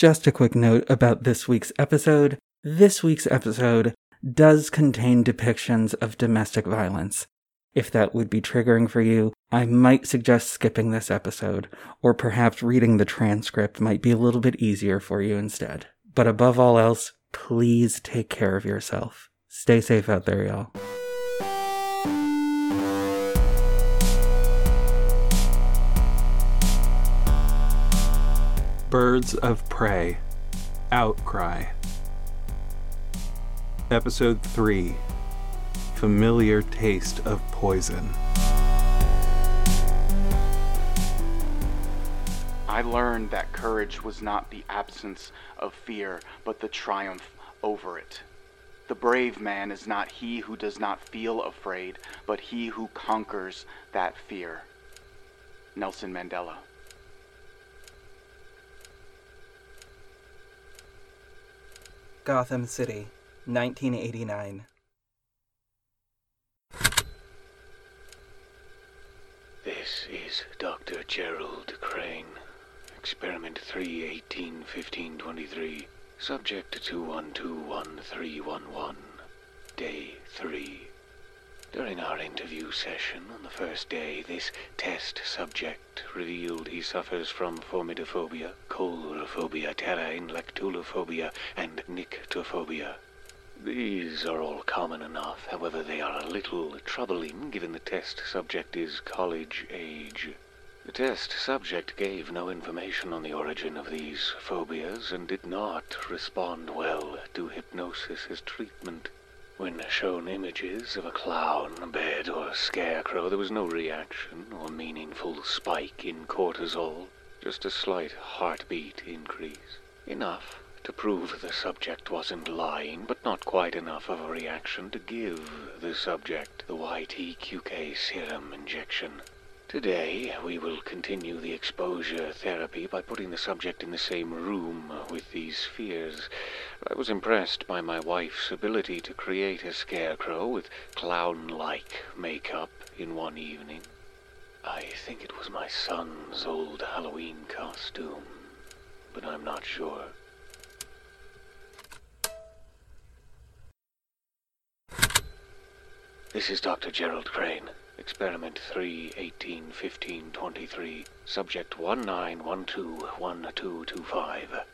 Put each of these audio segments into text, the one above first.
Just a quick note about this week's episode. This week's episode does contain depictions of domestic violence. If that would be triggering for you, I might suggest skipping this episode, or perhaps reading the transcript might be a little bit easier for you instead. But above all else, please take care of yourself. Stay safe out there, y'all. Birds of Prey Outcry Episode 3 Familiar Taste of Poison. I learned that courage was not the absence of fear, but the triumph over it. The brave man is not he who does not feel afraid, but he who conquers that fear. Nelson Mandela. Gotham City, 1989. This is Dr. Gerald Crane. Experiment 3, 18, 15, 23. Subject 2121311. Day 3. During our interview session on the first day, this test subject revealed he suffers from formidophobia, coulrophobia, terrain, lactulophobia, and nyctophobia. These are all common enough, however they are a little troubling given the test subject is college age. The test subject gave no information on the origin of these phobias and did not respond well to hypnosis as treatment. When shown images of a clown, a bed, or a scarecrow, there was no reaction or meaningful spike in cortisol, just a slight heartbeat increase. Enough to prove the subject wasn't lying, but not quite enough of a reaction to give the subject the YTQK serum injection. Today, we will continue the exposure therapy by putting the subject in the same room with these fears. I was impressed by my wife's ability to create a scarecrow with clown-like makeup in one evening. I think it was my son's old Halloween costume, but I'm not sure. This is Dr. Gerald Crane. Experiment 3, 18, 15, 23. Subject 19121225.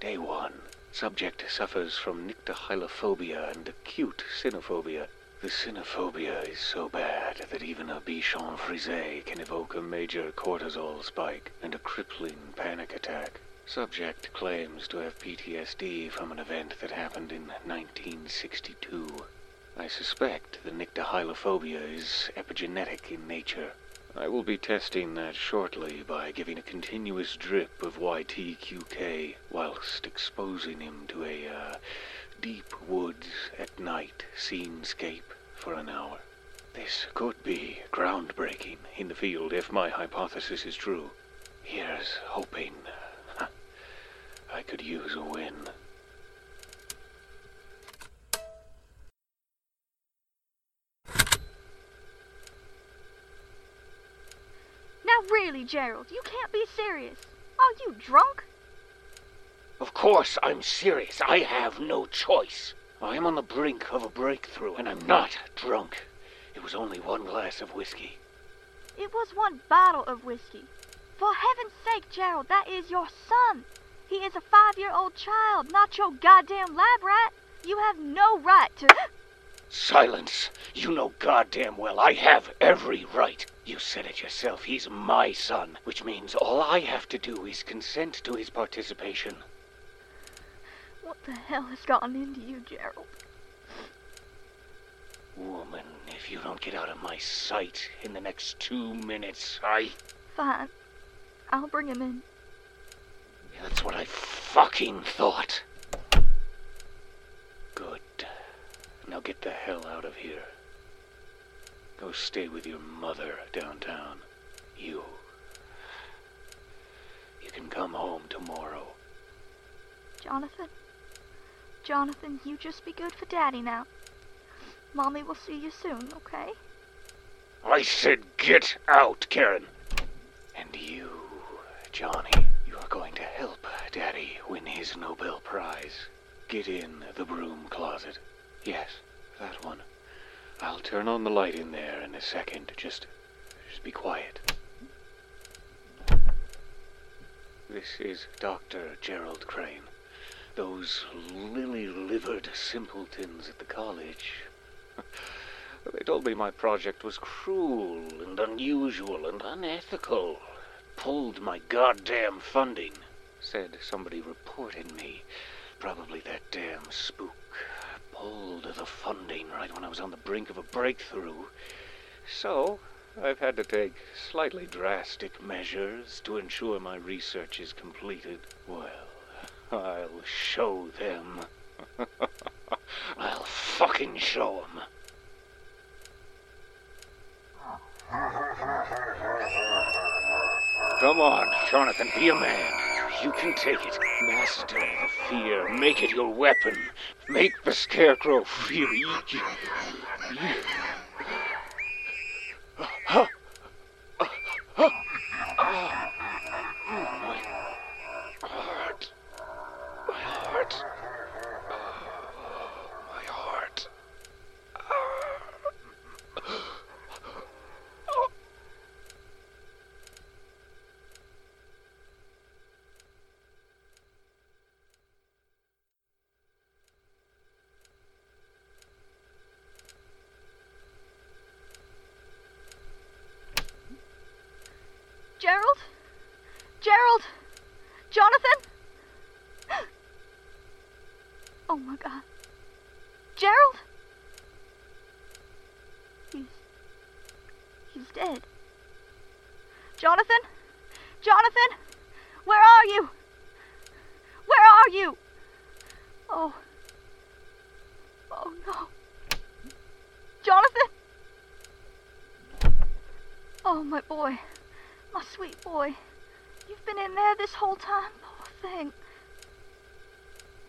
Day 1. Subject suffers from nyctohylophobia and acute cynophobia. The cynophobia is so bad that even a Bichon frise can evoke a major cortisol spike and a crippling panic attack. Subject claims to have PTSD from an event that happened in 1962. I suspect the nyctohylophobia is epigenetic in nature. I will be testing that shortly by giving a continuous drip of YTQK whilst exposing him to a uh, deep woods at night scenescape for an hour. This could be groundbreaking in the field if my hypothesis is true. Here's hoping. I could use a win. Now really, Gerald, you can't be serious. Are you drunk? Of course I'm serious. I have no choice. I am on the brink of a breakthrough, and I'm not drunk. It was only one glass of whiskey. It was one bottle of whiskey. For heaven's sake, Gerald, that is your son. He is a five-year-old child, not your goddamn lab rat. You have no right to... Silence! You know goddamn well I have every right. You said it yourself. He's my son, which means all I have to do is consent to his participation. What the hell has gotten into you, Gerald? Woman, if you don't get out of my sight in the next two minutes, I. Fine. I'll bring him in. That's what I fucking thought. Good. Now get the hell out of here. Go stay with your mother downtown. You. You can come home tomorrow. Jonathan? Jonathan, you just be good for Daddy now. Mommy will see you soon, okay? I said get out, Karen. And you, Johnny, you are going to help Daddy win his Nobel Prize. Get in the broom closet. Yes, that one. I'll turn on the light in there in a second. Just, just be quiet. This is Dr. Gerald Crane. Those lily-livered simpletons at the college. They told me my project was cruel and unusual and unethical. Pulled my goddamn funding. Said somebody reported me. Probably that damn spook. Pulled the funding right when I was on the brink of a breakthrough. So, I've had to take slightly drastic measures to ensure my research is completed. Well, I'll show them. I'll fucking show them. Come on, Jonathan, be a man. You can take it. Master the fear. Make it your weapon. Make the scarecrow fear you. My heart. My heart. My heart. Gerald? Gerald? Jonathan? Oh my god. Gerald? He's. He's dead. Jonathan? Jonathan? Where are you? Where are you? Oh. Oh no. Jonathan? Oh, my boy. My sweet boy. You've been in there this whole time? Oh, Poor thing.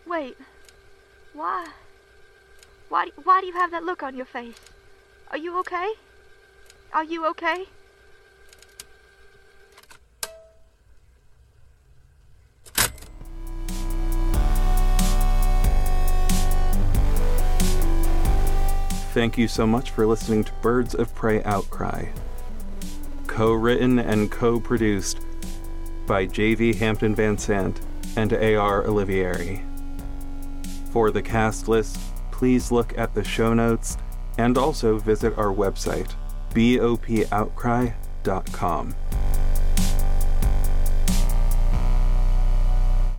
Wait. Why? Why why do you have that look on your face? Are you okay? Are you okay? Thank you so much for listening to Birds of Prey Outcry. Co written and co produced by J.V. Hampton Van Sant and A.R. Olivieri. For the cast list, please look at the show notes and also visit our website, bopoutcry.com.